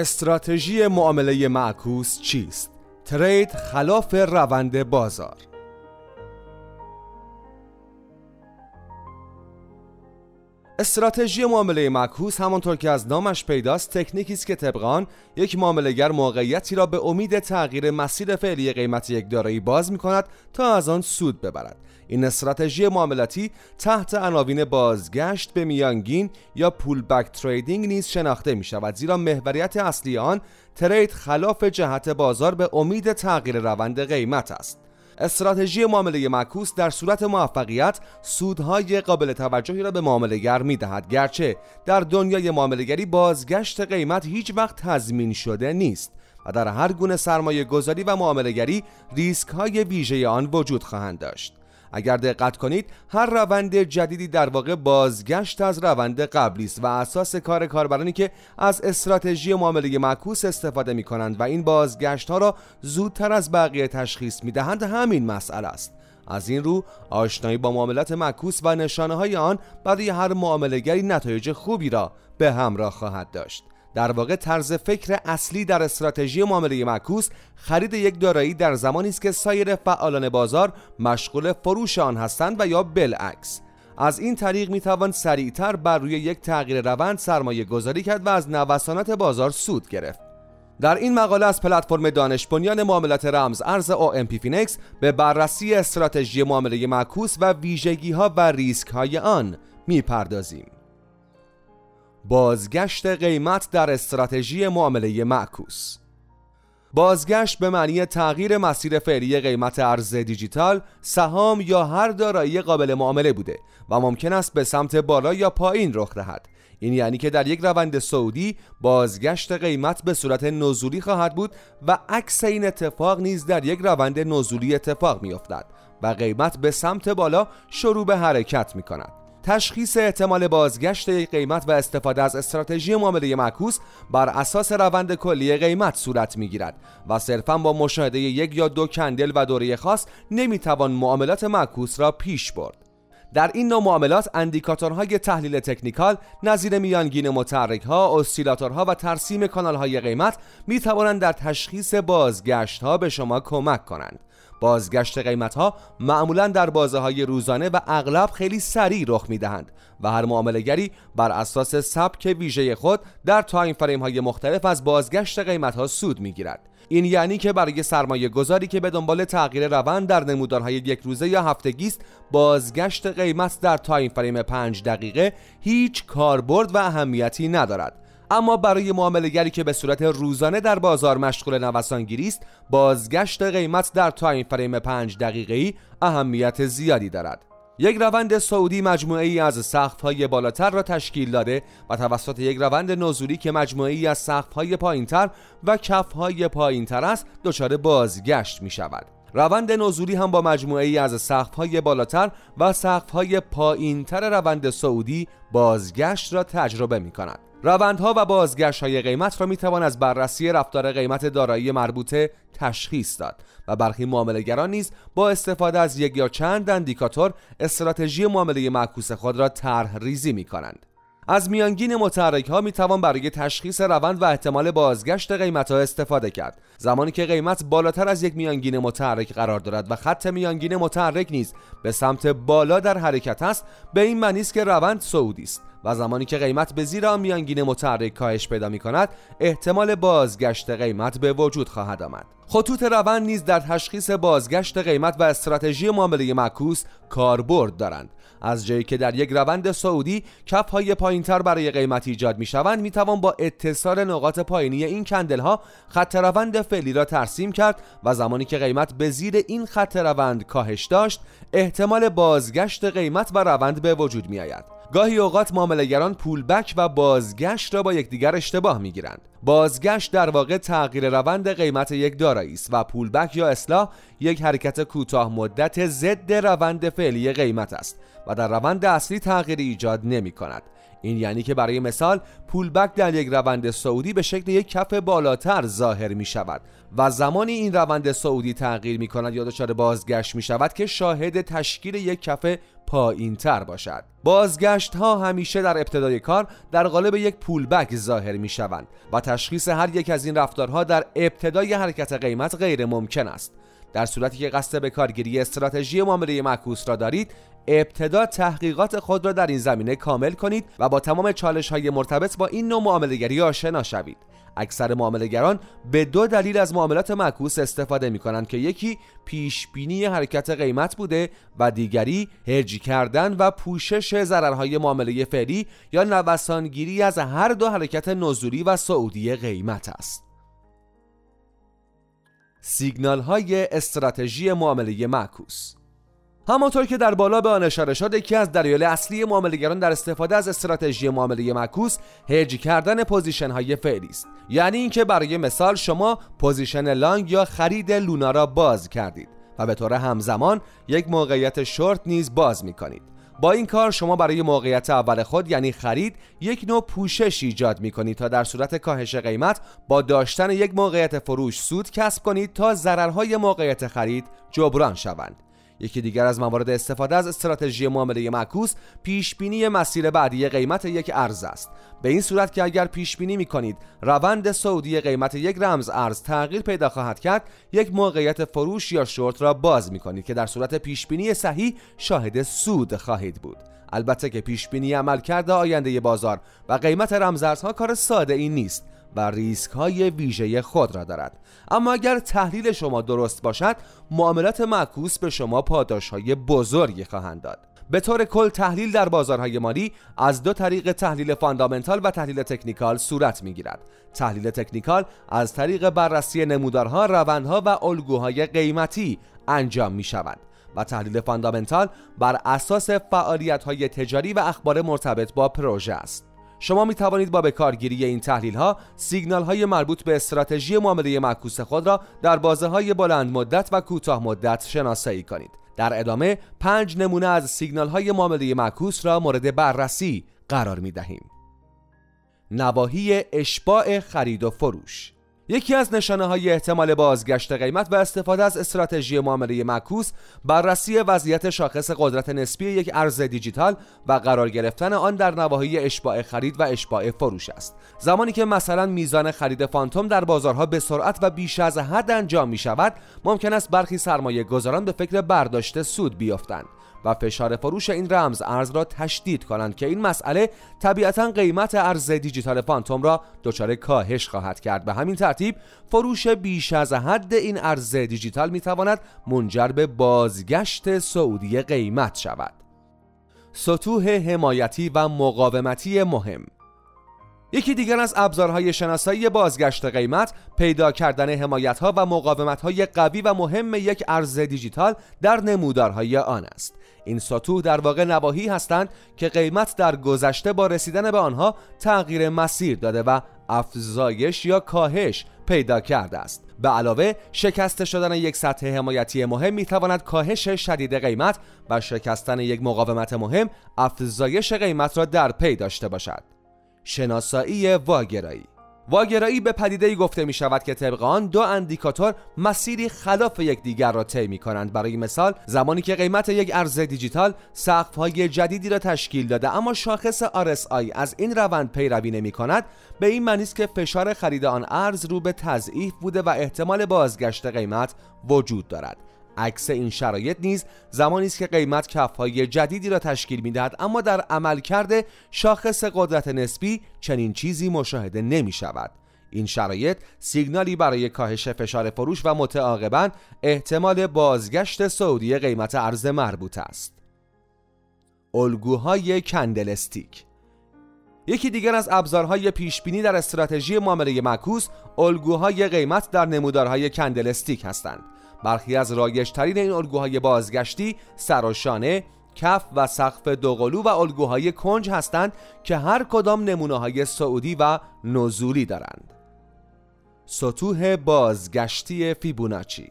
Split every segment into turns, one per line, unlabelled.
استراتژی معامله معکوس چیست؟ ترید خلاف روند بازار استراتژی معامله معکوس همانطور که از نامش پیداست تکنیکی است که طبقان یک معاملهگر موقعیتی را به امید تغییر مسیر فعلی قیمت یک دارایی باز می کند تا از آن سود ببرد. این استراتژی معاملاتی تحت عناوین بازگشت به میانگین یا پول بک تریدینگ نیز شناخته می شود زیرا محوریت اصلی آن ترید خلاف جهت بازار به امید تغییر روند قیمت است. استراتژی معامله معکوس در صورت موفقیت سودهای قابل توجهی را به معاملهگر می‌دهد. گرچه در دنیای معاملهگری بازگشت قیمت هیچ وقت تضمین شده نیست و در هر گونه سرمایه گذاری و معاملهگری ریسک های ویژه آن وجود خواهند داشت. اگر دقت کنید هر روند جدیدی در واقع بازگشت از روند قبلی است و اساس کار کاربرانی که از استراتژی معامله معکوس استفاده می کنند و این بازگشت ها را زودتر از بقیه تشخیص می دهند همین مسئله است. از این رو آشنایی با معاملات معکوس و نشانه های آن برای هر معاملهگری نتایج خوبی را به همراه خواهد داشت. در واقع طرز فکر اصلی در استراتژی معامله معکوس خرید یک دارایی در زمانی است که سایر فعالان بازار مشغول فروش آن هستند و یا بالعکس از این طریق می توان سریعتر بر روی یک تغییر روند سرمایه گذاری کرد و از نوسانات بازار سود گرفت در این مقاله از پلتفرم دانش بنیان معاملات رمز ارز OMPFinex به بررسی استراتژی معامله معکوس و ویژگی ها و ریسک های آن می‌پردازیم. بازگشت قیمت در استراتژی معامله معکوس بازگشت به معنی تغییر مسیر فعلی قیمت ارز دیجیتال، سهام یا هر دارایی قابل معامله بوده و ممکن است به سمت بالا یا پایین رخ دهد. این یعنی که در یک روند سعودی بازگشت قیمت به صورت نزولی خواهد بود و عکس این اتفاق نیز در یک روند نزولی اتفاق می افتد و قیمت به سمت بالا شروع به حرکت می کند. تشخیص احتمال بازگشت قیمت و استفاده از استراتژی معامله معکوس بر اساس روند کلی قیمت صورت می‌گیرد و صرفا با مشاهده یک یا دو کندل و دوره خاص نمی‌توان معاملات معکوس را پیش برد در این نوع معاملات اندیکاتورهای تحلیل تکنیکال نظیر میانگین متحرک ها، اسیلاتورها و ترسیم کانال های قیمت می توانند در تشخیص بازگشت ها به شما کمک کنند. بازگشت قیمت ها معمولا در بازه های روزانه و اغلب خیلی سریع رخ می دهند و هر معاملگری بر اساس سبک ویژه خود در time frame های مختلف از بازگشت قیمت ها سود می گیرد. این یعنی که برای سرمایه گذاری که به دنبال تغییر روند در نمودارهای یک روزه یا هفتگی است بازگشت قیمت در time frame 5 دقیقه هیچ کاربرد و اهمیتی ندارد اما برای معاملهگری که به صورت روزانه در بازار مشغول نوسانگیری است بازگشت قیمت در time frame 5 ای اهمیت زیادی دارد. یک روند صعودی مجموعه ای از سقف های بالاتر را تشکیل داده و توسط یک روند نزولی که مجموعه ای از سقف های پایینتر و کف های پایینتر است دچار بازگشت می شود روند نزولی هم با مجموعه ای از سقف های بالاتر و سقف های پایینتر روند سعودی بازگشت را تجربه می کند روندها و بازگشت های قیمت را می توان از بررسی رفتار قیمت دارایی مربوطه تشخیص داد و برخی معاملهگران نیز با استفاده از یک یا چند اندیکاتور استراتژی معامله معکوس خود را طرح ریزی می کنند. از میانگین متحرک ها می توان برای تشخیص روند و احتمال بازگشت قیمت ها استفاده کرد. زمانی که قیمت بالاتر از یک میانگین متحرک قرار دارد و خط میانگین متحرک نیز به سمت بالا در حرکت است به این معنی است که روند سعودی است و زمانی که قیمت به زیر آن میانگین متحرک کاهش پیدا می کند احتمال بازگشت قیمت به وجود خواهد آمد. خطوط روند نیز در تشخیص بازگشت قیمت و استراتژی معامله معکوس کاربرد دارند. از جایی که در یک روند سعودی کف های پایینتر برای قیمت ایجاد می شوند می توان با اتصال نقاط پایینی این کندل ها خط روند فعلی را ترسیم کرد و زمانی که قیمت به زیر این خط روند کاهش داشت احتمال بازگشت قیمت و روند به وجود می آید گاهی اوقات معاملهگران پولبک و بازگشت را با یکدیگر اشتباه می‌گیرند. بازگشت در واقع تغییر روند قیمت یک دارایی است و پولبک یا اصلاح یک حرکت کوتاه مدت ضد روند فعلی قیمت است و در روند اصلی تغییری ایجاد نمی کند این یعنی که برای مثال پولبک در یک روند سعودی به شکل یک کف بالاتر ظاهر می شود و زمانی این روند سعودی تغییر می کند یا دچار بازگشت می شود که شاهد تشکیل یک کف پایین تر باشد. بازگشت ها همیشه در ابتدای کار در قالب یک پولبک ظاهر می شوند و تشخیص هر یک از این رفتارها در ابتدای حرکت قیمت غیر ممکن است. در صورتی که قصد به کارگیری استراتژی معامله معکوس را دارید ابتدا تحقیقات خود را در این زمینه کامل کنید و با تمام چالش های مرتبط با این نوع معاملهگری آشنا شوید اکثر معاملهگران به دو دلیل از معاملات معکوس استفاده می کنند که یکی پیش بینی حرکت قیمت بوده و دیگری هرجی کردن و پوشش ضررهای معامله فعلی یا نوسانگیری از هر دو حرکت نزولی و صعودی قیمت است. سیگنال های استراتژی معامله معکوس. همانطور که در بالا به آن اشاره شد یکی از دلایل اصلی معاملهگران در استفاده از استراتژی معامله معکوس هج کردن position های فعلی است. یعنی اینکه برای مثال شما position long یا خرید لونا را باز کردید و به طور همزمان یک موقعیت شورت نیز باز می کنید با این کار شما برای موقعیت اول خود یعنی خرید یک نوع پوشش ایجاد می کنید تا در صورت کاهش قیمت با داشتن یک موقعیت فروش سود کسب کنید تا ضررهای موقعیت خرید جبران شوند. یکی دیگر از موارد استفاده از استراتژی معامله معکوس پیش بینی مسیر بعدی قیمت یک ارز است. به این صورت که اگر پیش بینی می کنید روند سعودی قیمت یک رمز ارز تغییر پیدا خواهد کرد یک موقعیت فروش یا شورت را باز می کنید که در صورت پیش بینی صحیح شاهد سود خواهید بود. البته که پیش بینی عمل کرده آینده بازار و قیمت رمزارزها کار ساده ای نیست. و ریسک های ویژه خود را دارد اما اگر تحلیل شما درست باشد معاملات معکوس به شما پاداش های بزرگی خواهند داد به طور کل تحلیل در بازارهای مالی از دو طریق تحلیل فاندامنتال و تحلیل تکنیکال صورت می گیرد. تحلیل تکنیکال از طریق بررسی نمودارها، روندها و الگوهای قیمتی انجام می شود و تحلیل فاندامنتال بر اساس فعالیت های تجاری و اخبار مرتبط با پروژه است. شما می توانید با بکارگیری این تحلیل ها سیگنال های مربوط به استراتژی معامله معکوس خود را در بازه های بلند مدت و کوتاه مدت شناسایی کنید. در ادامه پنج نمونه از سیگنال های معامله معکوس را مورد بررسی قرار می دهیم نواحی اشباع خرید و فروش یکی از نشانه های احتمال بازگشت قیمت و استفاده از استراتژی معامله معکوس بررسی وضعیت شاخص قدرت نسبی یک ارز دیجیتال و قرار گرفتن آن در نواحی اشباع خرید و اشباع فروش است. زمانی که مثلا میزان خرید فانتوم در بازارها به سرعت و بیش از حد انجام می شود ممکن است برخی سرمایه گذاران به فکر برداشت سود بیفتند و فشار فروش این رمز ارز را تشدید کنند که این مسئله طبیعتا قیمت ارز دیجیتال فانتوم را دچار کاهش خواهد کرد. به همین ترتیب فروش بیش از حد این ارز دیجیتال می تواند منجر به بازگشت سعودی قیمت شود. سطوح حمایتی و مقاومتی مهم. یکی دیگر از ابزارهای شناسایی بازگشت قیمت پیدا کردن حمایتها و مقاومتهای قوی و مهم یک ارز دیجیتال در نمودارهای آن است. این سطوح در واقع نواحی هستند که قیمت در گذشته با رسیدن به آنها تغییر مسیر داده و افزایش یا کاهش پیدا کرده است. به علاوه شکست شدن یک سطح حمایتی مهم می تواند کاهش شدید قیمت و شکستن یک مقاومت مهم افزایش قیمت را در پی داشته باشد. شناسایی واگرایی واگرایی به پدیده گفته می شود که طبق آن دو اندیکاتور مسیری خلاف یکدیگر را طی می کنند برای مثال زمانی که قیمت یک ارز دیجیتال سقف های جدیدی را تشکیل داده اما شاخص RSI از این روند پیروی نمی کند به این معنی است که فشار خرید آن ارز رو به تضعیف بوده و احتمال بازگشت قیمت وجود دارد. عکس این شرایط نیز زمانی است که قیمت کفهای جدیدی را تشکیل می‌دهد اما در عمل کرده شاخص قدرت نسبی چنین چیزی مشاهده نمی شود این شرایط سیگنالی برای کاهش فشار فروش و متعاقبا احتمال بازگشت سعودی قیمت ارز مربوط است. الگوهای کندلستیک یکی دیگر از ابزارهای پیشبینی در استراتژی معامله معکوس الگوهای قیمت در نمودارهای کندلستیک هستند. برخی از رایجترین این الگوهای بازگشتی سراشانه کف و سقف دوقلو و الگوهای کنج هستند که هر کدام نمونه های سعودی و نزولی دارند سطوح بازگشتی فیبوناچی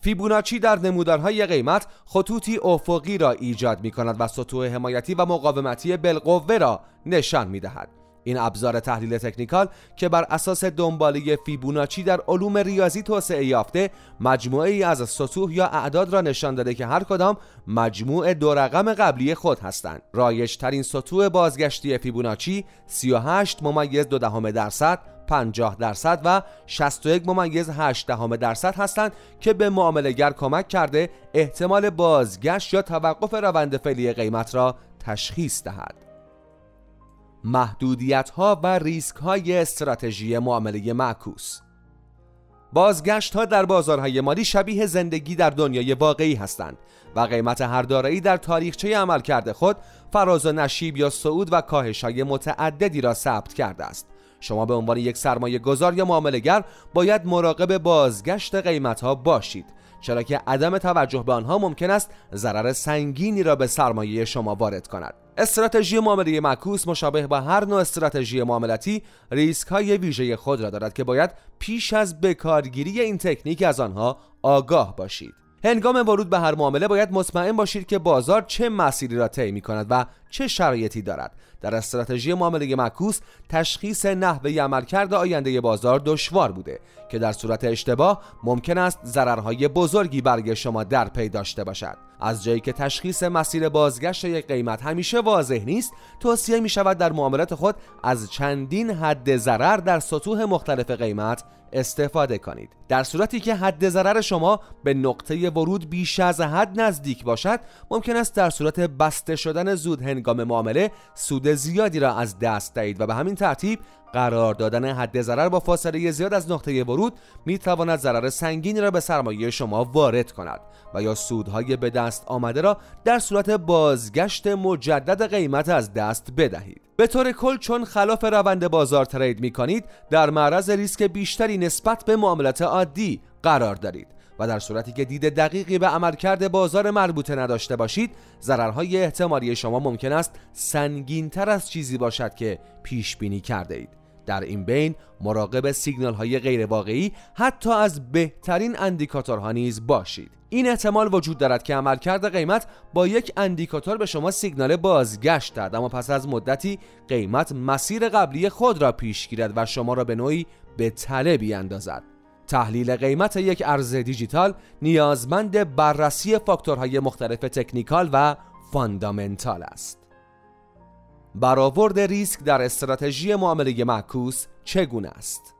فیبوناچی در نمودارهای قیمت خطوطی افقی را ایجاد می کند و سطوح حمایتی و مقاومتی بالقوه را نشان می دهد. این ابزار تحلیل تکنیکال که بر اساس دنباله فیبوناچی در علوم ریاضی توسعه یافته مجموعه ای از سطوح یا اعداد را نشان داده که هر کدام مجموع دو رقم قبلی خود هستند رایج ترین سطوح بازگشتی فیبوناچی 38 ممیز دو دهم درصد 50 درصد و 61 ممیز 8 دهم درصد هستند که به معاملهگر کمک کرده احتمال بازگشت یا توقف روند فعلی قیمت را تشخیص دهد. محدودیت ها و ریسک های استراتژی معامله معکوس. بازگشت ها در بازارهای مالی شبیه زندگی در دنیای واقعی هستند و قیمت هر دارایی در تاریخچه عمل کرده خود فراز و نشیب یا صعود و کاهش های متعددی را ثبت کرده است. شما به عنوان یک سرمایه گذار یا معاملهگر باید مراقب بازگشت قیمت ها باشید. چرا که عدم توجه به آنها ممکن است ضرر سنگینی را به سرمایه شما وارد کند. استراتژی معامله معکوس مشابه با هر نوع استراتژی معاملاتی ریسک های ویژه خود را دارد که باید پیش از بکارگیری این تکنیک از آنها آگاه باشید. هنگام ورود به هر معامله باید مطمئن باشید که بازار چه مسیری را طی می کند و چه شرایطی دارد. در استراتژی معامله معکوس تشخیص نحوه عملکرد آینده بازار دشوار بوده که در صورت اشتباه ممکن است ضررهای بزرگی برای شما در پی داشته باشد. از جایی که تشخیص مسیر بازگشت یک قیمت همیشه واضح نیست توصیه می شود در معاملات خود از چندین حد ضرر در سطوح مختلف قیمت استفاده کنید. در صورتی که حد ضرر شما به نقطه ورود بیش از حد نزدیک باشد ممکن است در صورت بسته شدن زود هنگام معامله سود زیادی را از دست دهید و به همین ترتیب قرار دادن حد ضرر با فاصله زیاد از نقطه ورود می تواند ضرر سنگینی را به سرمایه شما وارد کند و یا سودهای به دست آمده را در صورت بازگشت مجدد قیمت از دست بدهید. به طور کل چون خلاف روند بازار ترید می کنید در معرض ریسک بیشتری نسبت به معاملات عادی قرار دارید و در صورتی که دید دقیقی به عملکرد بازار مربوطه نداشته باشید ضررهای احتمالی شما ممکن است سنگینتر از چیزی باشد که پیش بینی کرده اید. در این بین مراقب سیگنال های غیر واقعی حتی از بهترین اندیکاتورها نیز باشید. این احتمال وجود دارد که عملکرد قیمت با یک اندیکاتور به شما سیگنال بازگشت دهد. اما پس از مدتی قیمت مسیر قبلی خود را پیش گیرد و شما را به نوعی به تله بیاندازد. تحلیل قیمت یک ارز دیجیتال نیازمند بررسی فاکتورهای مختلف تکنیکال و فاندامنتال است. برآورد ریسک در استراتژی معامله معکوس چگونه است؟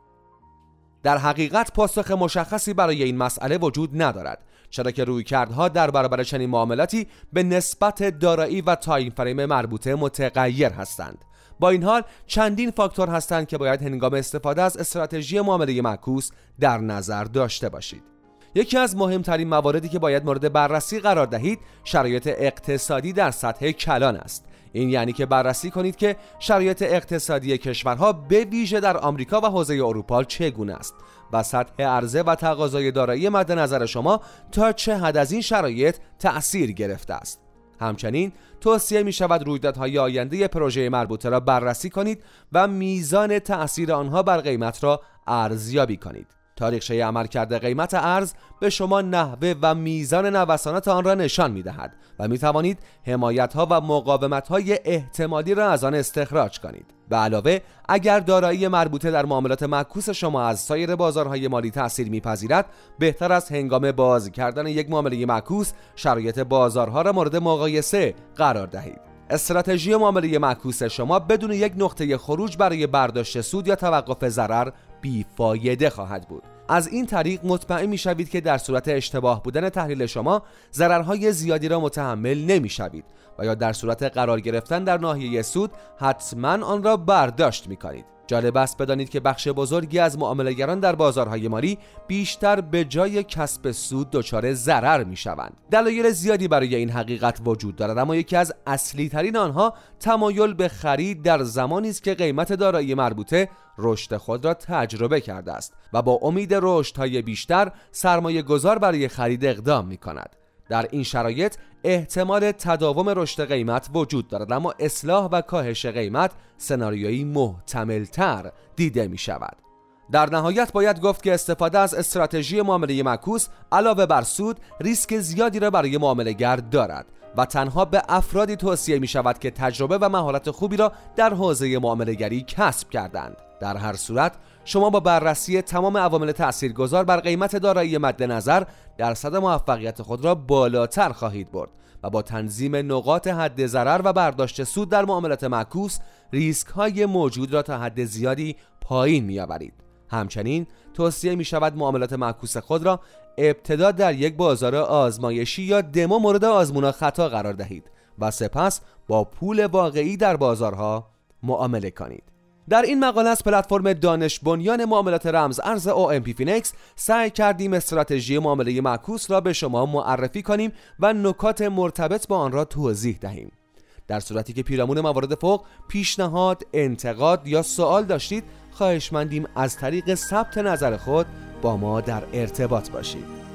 در حقیقت پاسخ مشخصی برای این مسئله وجود ندارد چرا که رویکردها در برابر چنین معاملاتی به نسبت دارایی و تایم فریم مربوطه متغیر هستند. با این حال چندین فاکتور هستند که باید هنگام استفاده از استراتژی معامله معکوس در نظر داشته باشید. یکی از مهمترین مواردی که باید مورد بررسی قرار دهید شرایط اقتصادی در سطح کلان است. این یعنی که بررسی کنید که شرایط اقتصادی کشورها به ویژه در آمریکا و حوزه اروپا چگونه است و سطح عرضه و تقاضای دارایی مد نظر شما تا چه حد از این شرایط تأثیر گرفته است. همچنین توصیه می شود رویدادهای آینده پروژه مربوطه را بررسی کنید و میزان تأثیر آنها بر قیمت را ارزیابی کنید. تاریخچه عملکرد قیمت ارز به شما نحوه و میزان نوسانات آن را نشان می دهد و می توانید حمایت ها و مقاومت های احتمالی را از آن استخراج کنید. به علاوه اگر دارایی مربوطه در معاملات معکوس شما از سایر بازارهای مالی تاثیر میپذیرد بهتر است هنگام باز کردن یک معامله معکوس شرایط بازارها را مورد مقایسه قرار دهید. استراتژی معامله معکوس شما بدون یک نقطه خروج برای برداشت سود یا توقف ضرر بیفایده خواهد بود. از این طریق مطمئن می شوید که در صورت اشتباه بودن تحلیل شما ضررهای زیادی را متحمل نمی شوید و یا در صورت قرار گرفتن در ناحیه سود حتما آن را برداشت می کنید جالب است بدانید که بخش بزرگی از معاملهگران در بازارهای مالی بیشتر به جای کسب سود دچار ضرر می شوند. دلایل زیادی برای این حقیقت وجود دارد اما یکی از اصلی ترین آنها تمایل به خرید در زمانی است که قیمت دارایی مربوطه رشد خود را تجربه کرده است و با امید رشدهای بیشتر سرمایه گذار برای خرید اقدام می کند. در این شرایط احتمال تداوم رشد قیمت وجود دارد اما اصلاح و کاهش قیمت سناریویی محتملتر دیده می شود در نهایت باید گفت که استفاده از استراتژی معامله معکوس علاوه بر سود ریسک زیادی را برای معامله دارد و تنها به افرادی توصیه می شود که تجربه و مهارت خوبی را در حوزه معاملهگری کسب کردند. در هر صورت شما با بررسی تمام عوامل تاثیرگذار بر قیمت دارایی مد نظر درصد موفقیت خود را بالاتر خواهید برد و با تنظیم نقاط حد ضرر و برداشت سود در معاملات معکوس ریسک های موجود را تا حد زیادی پایین می آورید. همچنین توصیه می شود معاملات معکوس خود را ابتدا در یک بازار آزمایشی یا دمو مورد آزمون خطا قرار دهید و سپس با پول واقعی در بازارها معامله کنید. در این مقاله از پلتفرم دانش بنیان معاملات رمز ارز OMP Finex سعی کردیم استراتژی معامله معکوس را به شما معرفی کنیم و نکات مرتبط با آن را توضیح دهیم. در صورتی که پیرامون موارد فوق پیشنهاد، انتقاد یا سوال داشتید خواهشمندیم از طریق ثبت نظر خود با ما در ارتباط باشید.